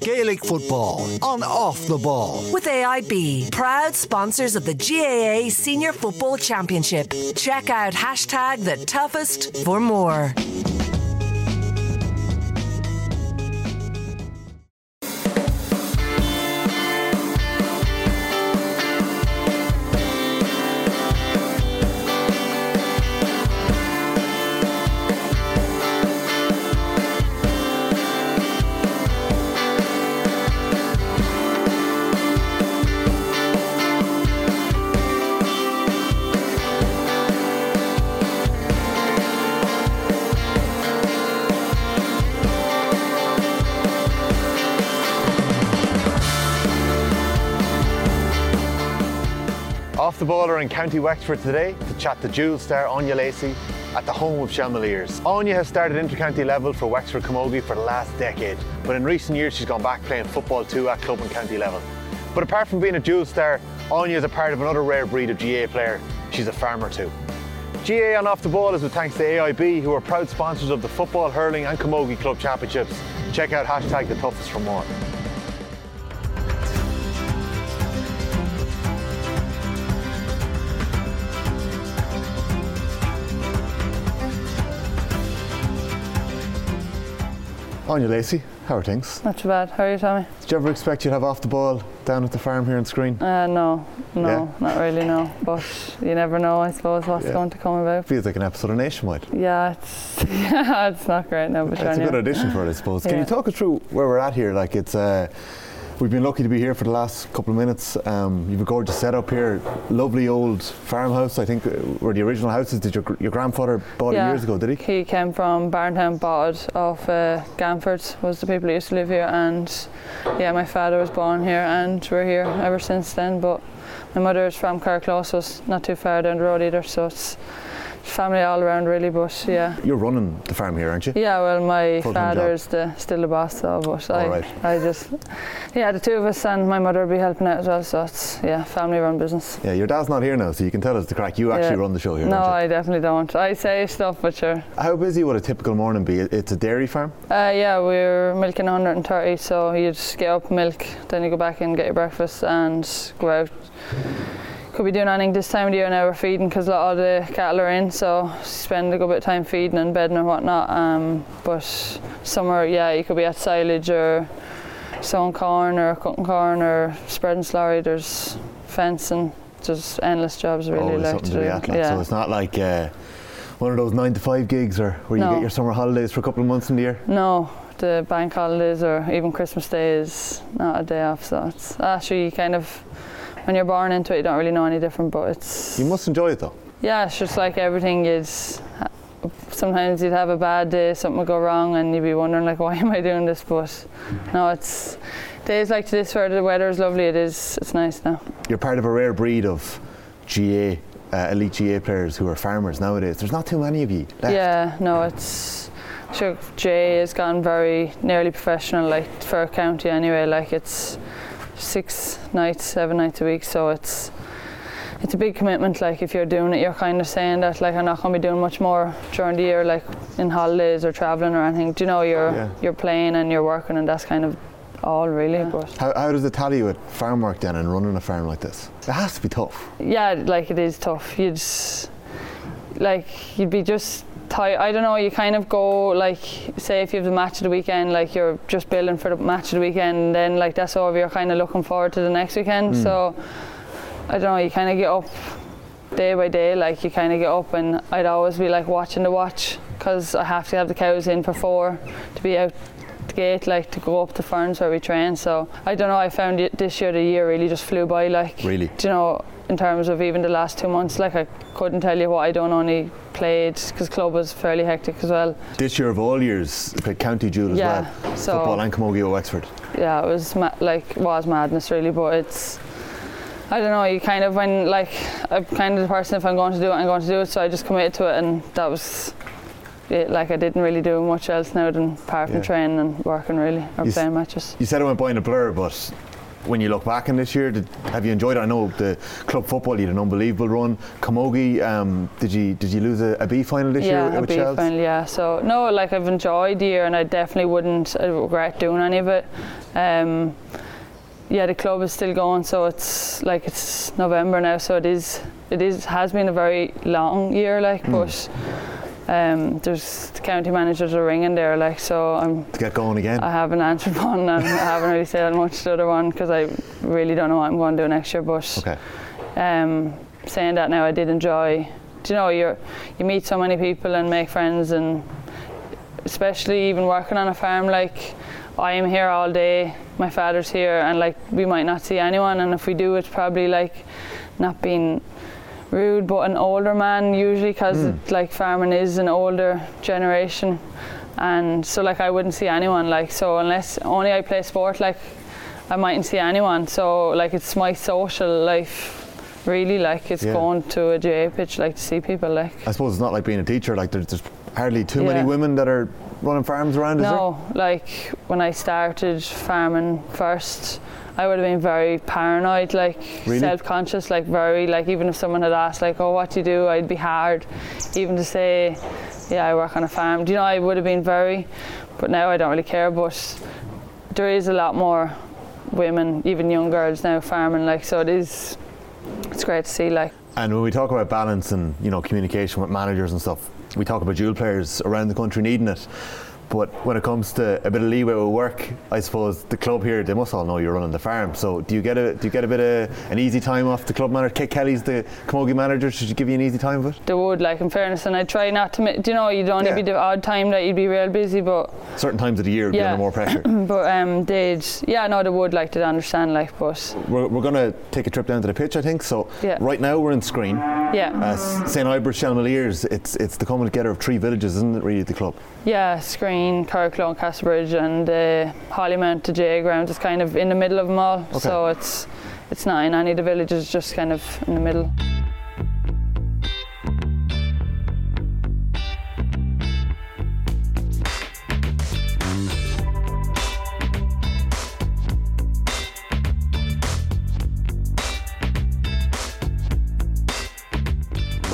Gaelic football on Off the Ball. With AIB, proud sponsors of the GAA Senior Football Championship. Check out hashtag the toughest for more. Ball are in County Wexford today to chat to dual star Áine Lacey at the home of Shelmaliers. Áine has started inter-county level for Wexford Camogie for the last decade, but in recent years she's gone back playing football too at club and county level. But apart from being a dual star, Áine is a part of another rare breed of GAA player. She's a farmer too. GAA on Off the Ball is with thanks to AIB, who are proud sponsors of the football, hurling, and camogie club championships. Check out hashtag the toughest for more. Áine Lacey, how are things? Not too bad. How are you, Tommy? Did you ever expect you'd have off the ball down at the farm here in Screen? Uh, no, no, Yeah? not really, no. But you never know, I suppose, what's Yeah. going to come about. Feels like an episode of Nationwide. Yeah, it's yeah, it's not great now, but It's a good audition for it, I suppose. Can you talk us through where we're at here? Like it's, uh, we've been lucky to be here for the last couple of minutes. Um, you've a gorgeous setup here, lovely old farmhouse. I think uh, where the original houses. Did your your grandfather bought it Yeah. years ago? Did he? He came from Barntown, Bod, off uh, Gamford, was the people who used to live here. And yeah, my father was born here, and we're here ever since then. But my mother is from Curracloe, so it's not too far down the road either. So it's family all around, really. But yeah. You're running the farm here, aren't you? Yeah, well, my Full-time father is the, still the boss, though, but I, All right. I just, yeah, the two of us and my mother will be helping out as well, so it's, yeah, family run business. Yeah, your dad's not here now, so you can tell us the crack. You actually Yeah. run the show here, No, don't you? I definitely don't. I say stuff, but sure. How busy would a typical morning be? It's a dairy farm. Uh, yeah, we're milking 130, so you just get up, milk, then you go back and get your breakfast, and go out. Could be doing anything this time of year now. We're feeding because a lot of the cattle are in, so spend a good bit of time feeding and bedding and whatnot. Um, but summer, yeah, you could be at silage or sowing corn or cutting corn or spreading slurry. There's fencing. There's endless jobs really like to to do. at. Like. yeah. So it's not like uh, one of those nine to five gigs or where you No. get your summer holidays for a couple of months in the year. No, the bank holidays or even Christmas Day is not a day off. So it's actually kind of when you're born into it, you don't really know any different. But it's You must enjoy it though. yeah, it's just like everything. You'd sometimes you'd have a bad day, something would go wrong, and you'd be wondering like, why am I doing this? But no, it's days like this where the weather is lovely. It is. It's nice now. You're part of a rare breed of GAA, uh, elite GAA players who are farmers nowadays. There's not too many of you left. Yeah, no, it's sure Jay has gone very nearly professional, like for a county anyway. Like it's six nights, seven nights a week, so it's it's a big commitment. Like if you're doing it, you're kind of saying that like I'm not going to be doing much more during the year, like in holidays or traveling or anything. Do you know you're Yeah. you're playing and you're working, and that's kind of all really. But How, how does it tally with farm work then and running a farm like this? It has to be tough. yeah, like it is tough. You'd like you'd be just tired. I don't know. You kind of go like say if you have the match of the weekend, like you're just building for the match of the weekend, and then like that's over. You're kind of looking forward to the next weekend. Hmm. So I don't know. You kind of get up day by day. Like you kind of get up, and I'd always be like watching the watch because I have to have the cows in for four to be out the gate, like to go up to Ferns where we train. So I don't know. I found it this year the year really just flew by. Like Really? do you know, in terms of even the last two months, like I couldn't tell you what I done. Only played because club was fairly hectic as well. This year of all years, played County as Yeah, well. so- Football and Camogie Wexford. Yeah, it was ma- like was madness really, but it's. I don't know. You kind of when like I'm kind of the person if I'm going to do it, I'm going to do it. So I just committed to it, and that was. It, like I didn't really do much else now than apart from Yeah. training and working really or You s- playing matches. You said it went by in a blur, but when you look back on this year, did, have you enjoyed it? I know the club football, you had an unbelievable run. Camogie, um, did you did you lose a, a B final this yeah, year a with B final, yeah. So no, like I've enjoyed the year, and I definitely wouldn't uh, regret doing any of it. Um, yeah, the club is still going, so it's like it's November now, so it is it is has been a very long year, like, Hmm. but. Um, there's the county managers are ringing there, like so. I'm To get going again. I haven't answered one and I haven't really said much to the other one because I really don't know what I'm going to do next year. But okay. um, saying that now, I did enjoy. Do you know you you meet so many people and make friends, and especially even working on a farm. Like I am here all day, my father's here, and like we might not see anyone, and if we do, it's probably like not being rude, but an older man usually because hmm. like farming is an older generation, and so like I wouldn't see anyone. Like so unless only I play sport, like I mightn't see anyone. So like it's my social life. Really, like it's Yeah. going to a GAA pitch, like to see people, like I suppose it's not like being a teacher. Like there's, there's hardly too many women that are running farms around. Is No, like when I started farming first, I would have been very paranoid, like Really? self-conscious, like very like even if someone had asked like, "Oh, what do you do?" I'd be hard, even to say, "Yeah, I work on a farm." Do you know? I would have been very, but now I don't really care. But there is a lot more women, even young girls now farming, like so it is. It's great to see, like. And when we talk about balance and you know communication with managers and stuff, we talk about dual players around the country needing it. But when it comes to a bit of leeway with work, I suppose the club here they must all know you're running the farm. So do you get a do you get a bit of an easy time off the club manager? Kate Kelly's the Camogie manager. Should she give you an easy time of it? They would, like, in fairness, and I try not to. mi- Do you know? You'd only Yeah. be the odd time that you'd be real busy, but Certain times of the year would be Yeah. under more pressure. but um, they'd yeah, no, they would like to understand, like, but we're, we're going to take a trip down to the pitch, I think. So Yeah. right now we're in Screen. Yeah, Uh, St Ibar's, Shelmaliers, it's it's the coming together of three villages, isn't it? Really, the club. yeah, Screen, Curracloe, and Castlebridge, and uh, Hollymount to J ground is kind of in the middle of them all. Okay. So it's it's not in any of the villages, just kind of in the middle.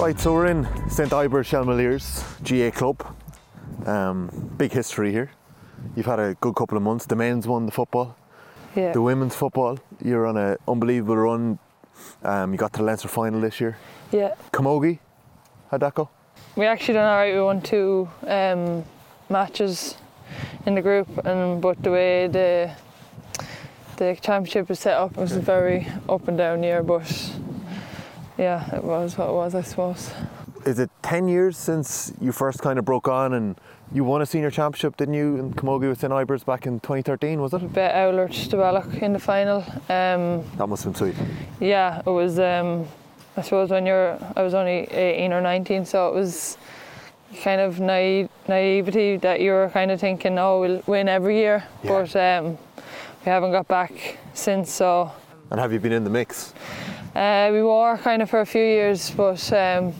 Right, so we're in St Ibar's, Shelmaliers, GA club. Um, big history here. You've had a good couple of months. The men's won the football, Yeah, the women's football. You're on an unbelievable run. Um, you got to the Leinster final this year. yeah. Camogie, how'd that go? We actually done alright. We won two um, matches in the group, and but the way the the championship was set up was a very up and down year. But yeah, it was what it was, I suppose. Is it 10 years since you first kind of broke on and you won a senior championship, didn't you, in Camogie with St Ibar's back in 2013, was it? Bet Oulart the Ballagh in the final. Um, That must have been sweet. yeah, it was. Um, I suppose when you're, I was only 18 or 19, so it was kind of naive, naivety that you were kind of thinking, oh, we'll win every year. Yeah. But um, we haven't got back since, so And have you been in the mix? Uh, we were kind of for a few years, but um,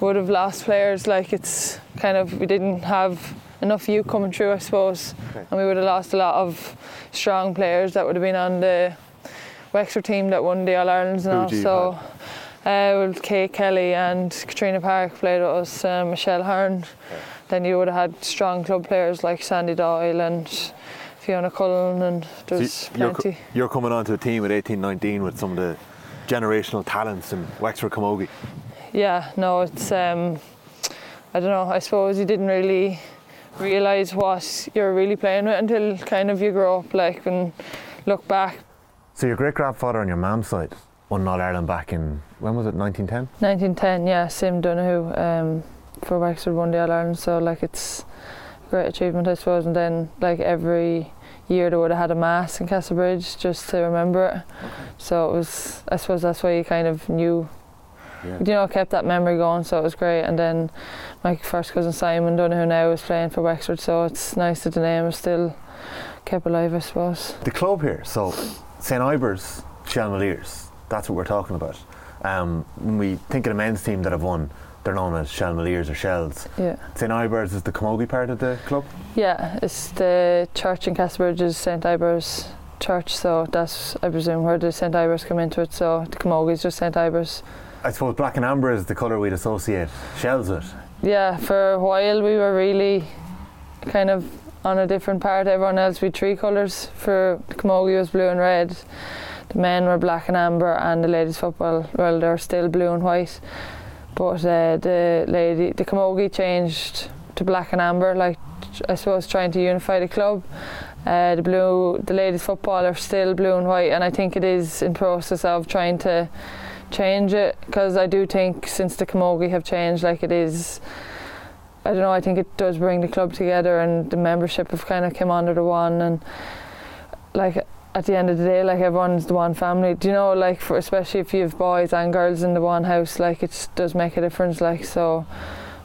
would have lost players. Like it's kind of we didn't have enough youth coming through, I suppose, Okay. and we would have lost a lot of strong players that would have been on the Wexford team that won the All Irelands and all. So, uh, well, Kate Kelly and Katrina Parrock played with us, uh, Michelle Hearne. Then you would have had strong club players like Sandy Doyle and Fiona Cullen, and there's So you're, co- plenty. you're coming onto a team at 18, 19 with some of the generational talents in Wexford Camogie. Yeah, no, it's um, I don't know. I suppose you didn't really realise what you're really playing with until kind of you grow up, like and look back. So your great grandfather on your mum's side won All Ireland back in when was it 1910? 1910, yeah, Sim Donohoe um, for Wexford won the All Ireland, so like it's a great achievement, I suppose. And then like every year they would have had a mass in Castlebridge just to remember it. So it was, I suppose that's why you kind of knew Yeah. you know, kept that memory going, so it was great. And then my first cousin Simon Donohoe now is playing for Wexford, so it's nice that the name is still kept alive, I suppose. The club here, so St Ibar's, Shelmaliers, that's what we're talking about. Um, when we think of the men's team that have won, they're known as Shelmaliers or Shells. Yeah. St Ibar's is the Camogie part of the club. Yeah, it's the church in Castlebridge is St Ibar's. church, so that's I presume where the St Ibar's come into it. So the Camogie is just St Ibar's. I suppose black and amber is the colour we'd associate shells with. Yeah, for a while we were really kind of on a different part. Everyone else we three colours. For the Camogie was blue and red. The men were black and amber, and the ladies football well they're still blue and white. But uh, the lady the Camogie changed to black and amber, like I suppose trying to unify the club. Uh, the blue, the ladies football are still blue and white, and I think it is in process of trying to change it because I do think since the Camogie have changed, like it is. I don't know. I think it does bring the club together, and the membership have kind of come under the one, and like at the end of the day, like everyone's the one family. Do you know, like for especially if you have boys and girls in the one house, like it does make a difference. Like so,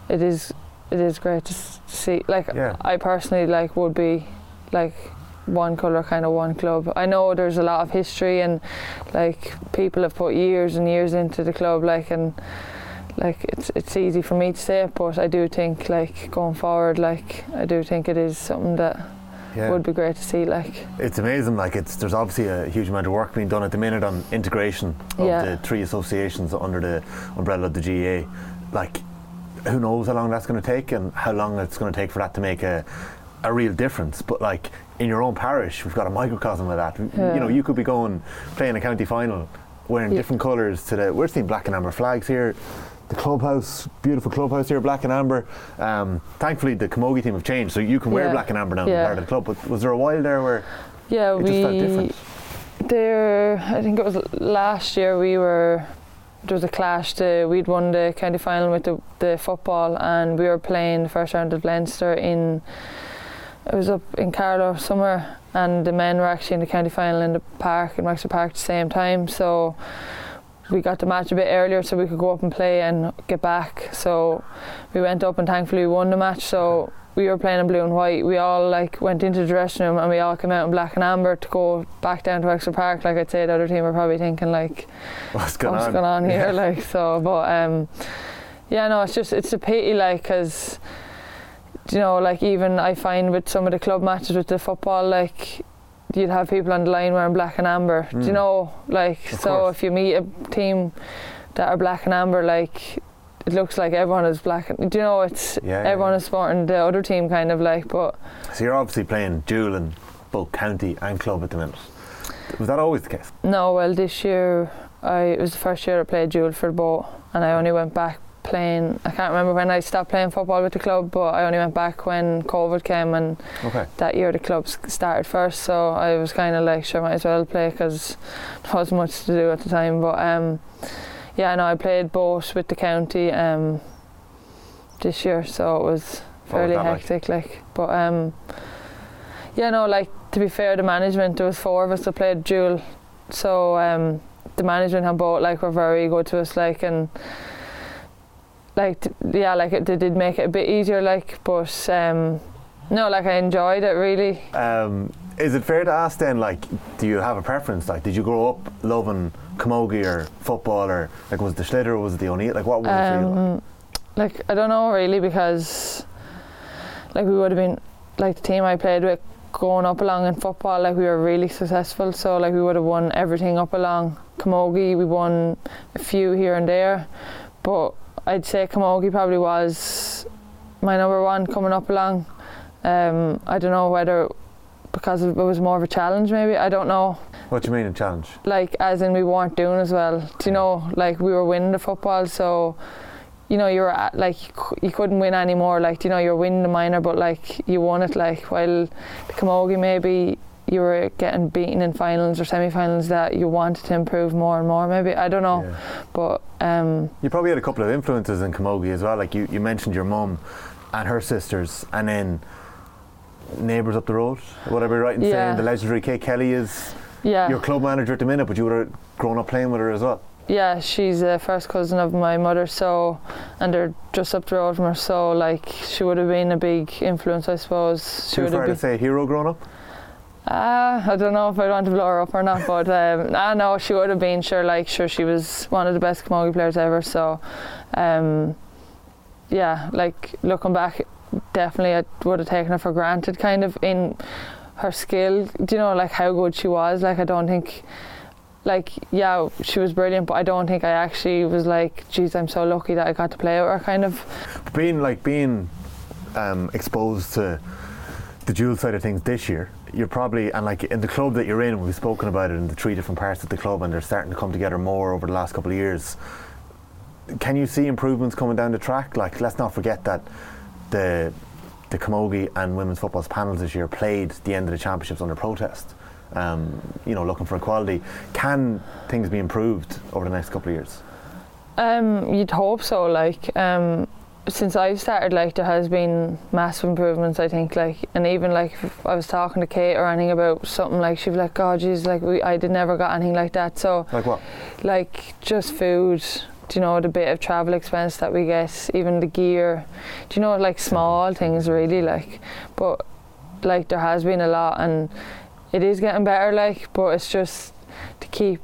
it is it is great to see. Like Yeah. I personally like would be like one colour kind of one club. I know there's a lot of history and like people have put years and years into the club like and like it's it's easy for me to say it but I do think like going forward like I do think it is something that Yeah. would be great to see like It's amazing. Like it's there's obviously a huge amount of work being done at the minute on integration of Yeah. the three associations under the umbrella of the GAA. Like, who knows how long that's going to take and how long it's going to take for that to make a a real difference. But like in your own parish, we've got a microcosm of that. Yeah. You know, you could be going playing a county final wearing different colours to the. We're seeing black and amber flags here. The clubhouse, beautiful clubhouse here, black and amber. Um, thankfully, the Camogie team have changed, so you can wear Yeah. black and amber now Yeah. part of the club. But was there a while there where yeah it just felt we different? there I think it was last year we were there was a clash the, we'd won the county final with the, the football and we were playing the first round of Leinster in it was up in Carlow somewhere and the men were actually in the county final in the park in Wexford Park at the same time so we got the match a bit earlier so we could go up and play and get back so we went up and thankfully we won the match so we were playing in blue and white we all like went into the dressing room and we all came out in black and amber to go back down to Wexford Park like I'd say the other team were probably thinking like What's going what's on? going on here Yeah. like so but um yeah no it's just it's a pity like because you know like even I find with some of the club matches with the football like you'd have people on the line wearing black and amber do Mm. you know like Of so course. if you meet a team that are black and amber like it looks like everyone is black and do you know it's yeah, everyone yeah. is supporting the other team kind of like but So you're obviously playing dual in both county and club at the minute. Was that always the case? No, well, this year I it was the first year I played dual for both, and I only went back playing. I can't remember when I stopped playing football with the club, but I only went back when COVID came, and Okay. that year the club started first. So I was kind of like, sure, might as well play because there wasn't much to do at the time. But um, yeah, no, I played both with the county um, this year, so it was fairly that like? hectic. Like, but um, yeah, no, like to be fair, the management there was four of us that played dual, so um, the management on both like were very good to us, like and like yeah, like it, did make it a bit easier, like, but um, no, like I enjoyed it really. Um, is it fair to ask then, like, do you have a preference? Like, did you grow up loving camogie or football, or like was the sliotar or was it the O'Neill? Like, what was it for you? like? Um, like I don't know really because like we would have been like the team I played with going up along in football like we were really successful so like we would have won everything up along Camogie we won a few here and there but I'd say Camogie probably was my number one coming up along um, I don't know whether because it was more of a challenge maybe I don't know What do you mean a challenge? like as in we weren't doing as well. Do you know, like we were winning the football, so you know you were at, like you couldn't win anymore. Like do you know you're winning the minor, but like you won it. Like while the Camogie maybe you were getting beaten in finals or semi-finals that you wanted to improve more and more. Maybe I don't know, Yeah. but um, You probably had a couple of influences in camogie as well. Like you, you mentioned your mum and her sisters, and then neighbours up the road. Would I be right in Yeah. saying the legendary Kate Kelly is yeah, your club manager at the minute, but you would have grown up playing with her as well. yeah, she's a first cousin of my mother, so and they're just up the road from her. So like she would have been a big influence, I suppose. She Too would far have to been. say hero growing up. Uh, I don't know if I'd want to blow her up or not, but um, I know she would have been sure. Like sure, she was one of the best camogie players ever. So, um, yeah, like looking back, definitely I would have taken her for granted. Kind of in her skill. Do you know like how good she was? Like I don't think. Like yeah, she was brilliant, but I don't think I actually was like, geez, I'm so lucky that I got to play with her. Kind of. being like being um, exposed to the dual side of things this year, you're probably and like in the club that you're in, we've spoken about it in the three different parts of the club, and they're starting to come together more over the last couple of years. Can you see improvements coming down the track? Like, let's not forget that the the Camogie and women's football's panels this year played the end of the championships under protest. Um, you know, looking for equality. Can things be improved over the next couple of years? Um, you'd hope so. Like, um, since I've started, like there has been massive improvements. I think, like, and even like if I was talking to Kate or anything about something, like she'd be like, "God, geez, like we, I did never got anything like that." So, Like what? like just food. Do you know the bit of travel expense that we get, even the gear? Do you know like small things really like? But like there has been a lot, and it is getting better. Like, but it's just to keep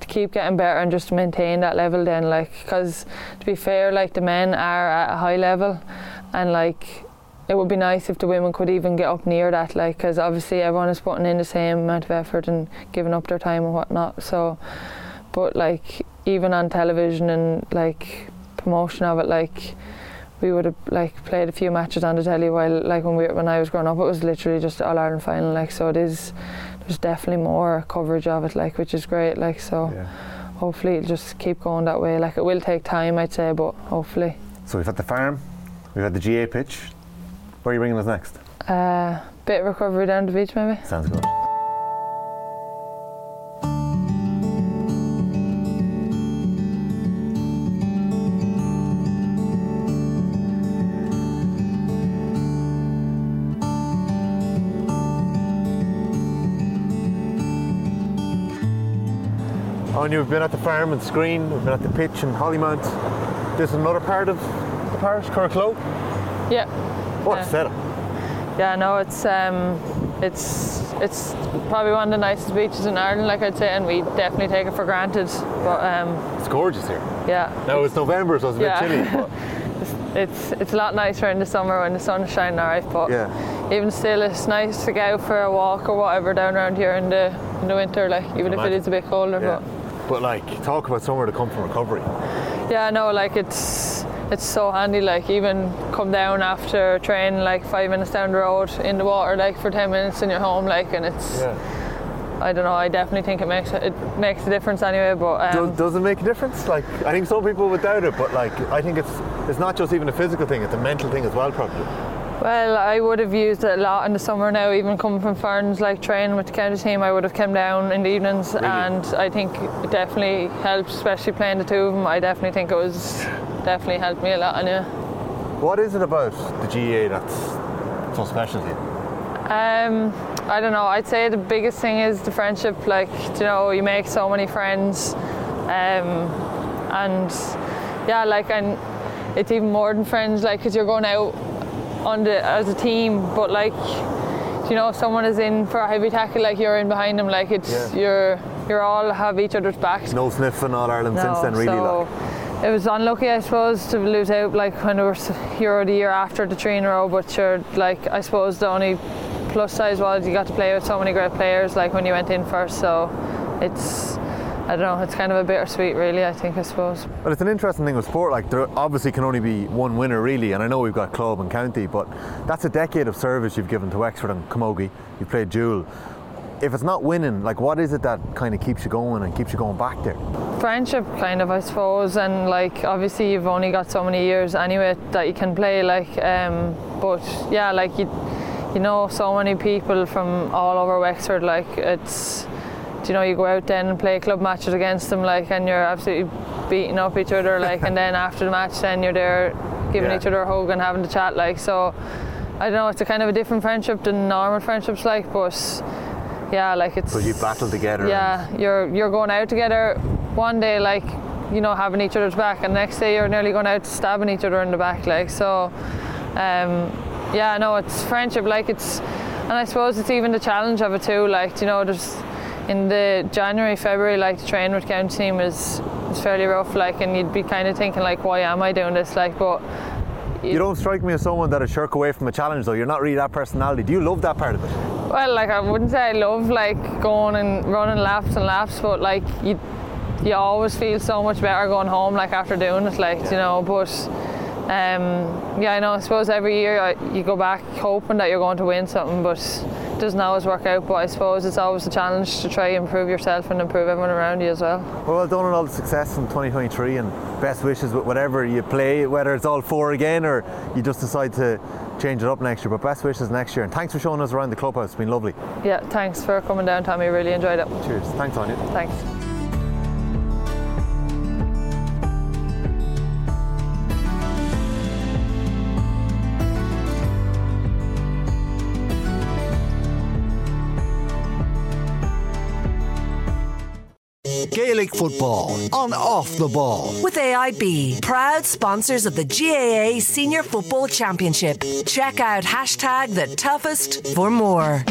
to keep getting better and just maintain that level. Then, like, because to be fair, like the men are at a high level, and like it would be nice if the women could even get up near that. Like, because obviously everyone is putting in the same amount of effort and giving up their time and whatnot. So, but like even on television and like promotion of it, like we would have like played a few matches on the telly while like when we when I was growing up, it was literally just All Ireland final. Like, so it is. There's definitely more coverage of it, like which is great. Like, so Yeah. hopefully it'll just keep going that way. Like, it will take time, I'd say, but hopefully. So we've had the farm, we've had the GAA pitch. Where are you bringing us next? Uh, bit of recovery down the beach, maybe. Sounds good. Oh, and you've been at the farm and Screen, we've been at the pitch in Hollymount. This is another part of the parish, Curracloe. Yeah. What Yeah. a setup. Yeah, no, it's um, it's it's probably one of the nicest beaches in Ireland, like I'd say, and we definitely take it for granted. But um, It's gorgeous here. yeah, No, it's November, so it's a bit Yeah. chilly. But it's it's a lot nicer in the summer when the sun's shining, alright. But yeah. even still, it's nice to go for a walk or whatever down around here in the in the winter, like even if it is a bit colder. Yeah. But But like, talk about somewhere to come from recovery. Yeah, no, like it's it's so handy. Like even come down after training, like five minutes down the road in the water, like for ten minutes, and you're home. Like, and it's Yeah. I don't know. I definitely think it makes it makes a difference anyway. But um, Does, does it make a difference? Like, I think some people would doubt it, but like, I think it's it's not just even a physical thing; it's a mental thing as well, probably. Well, I would have used it a lot in the summer now. Even coming from Ferns, like training with the county team, I would have come down in the evenings, Really? and I think it definitely helped, especially playing the two of them. I definitely think it was definitely helped me a lot. Anyway. What is it about the GAA that's so special to you? Um, I don't know. I'd say the biggest thing is the friendship. Like, you know, you make so many friends, um, and yeah, like, and it's even more than friends. Like, because you're going out on the as a team, but like, you know, if someone is in for a heavy tackle, like you're in behind them. Like, it's Yeah. you're you're all have each other's backs. No sniffing All Ireland since then, really. so like. it was unlucky, I suppose, to lose out like when it were Euro the year after the three in a row. But sure, like I suppose the only plus size was you got to play with so many great players. Like when you went in first, so it's I don't know. It's kind of a bittersweet, really. I think I suppose. But it's an interesting thing with sport. Like, there obviously can only be one winner, really. And I know we've got club and county, but that's a decade of service you've given to Wexford and Camogie. You've played dual. If it's not winning, like, what is it that kind of keeps you going and keeps you going back there? friendship kind of I suppose and like obviously you've only got so many years anyway that you can play like um but yeah like you you know so many people from all over Wexford like it's you know you go out then and play club matches against them like and you're absolutely beating up each other like and then after the match then you're there giving Yeah. each other a hug and having to chat like so I don't know it's a kind of a different friendship than normal friendships like but yeah like it's Because you battle together. yeah, you're you're going out together one day, like you know, having each other's back, and the next day you're nearly going out stabbing each other in the back, like so. Um, yeah, no, it's friendship. Like it's, and I suppose it's even the challenge of it too. Like you know, there's in the January, February, like the train with county team is is fairly rough. Like, and you'd be kind of thinking like, why am I doing this? Like, but You don't strike me as someone that would shirk away from a challenge, though. You're not really that personality. Do you love that part of it? Well, like I wouldn't say I love like going and running laps and laps, but like you, you always feel so much better going home like after doing it, like you know. But um, yeah, I know. I suppose every year I, you go back hoping that you're going to win something, but doesn't always work out. But I suppose it's always a challenge to try and improve yourself and improve everyone around you as well. Well, well done on all the success in 2023 and best wishes with whatever you play, whether it's all four again or you just decide to change it up next year. But best wishes next year and thanks for showing us around the clubhouse. It's been lovely. Yeah, thanks for coming down, Tommy. Really enjoyed it. Cheers. Thanks, Áine. Thanks. Football on off the ball. With AIB, proud sponsors of the GAA Senior Football Championship. Check out hashtag the toughest for more.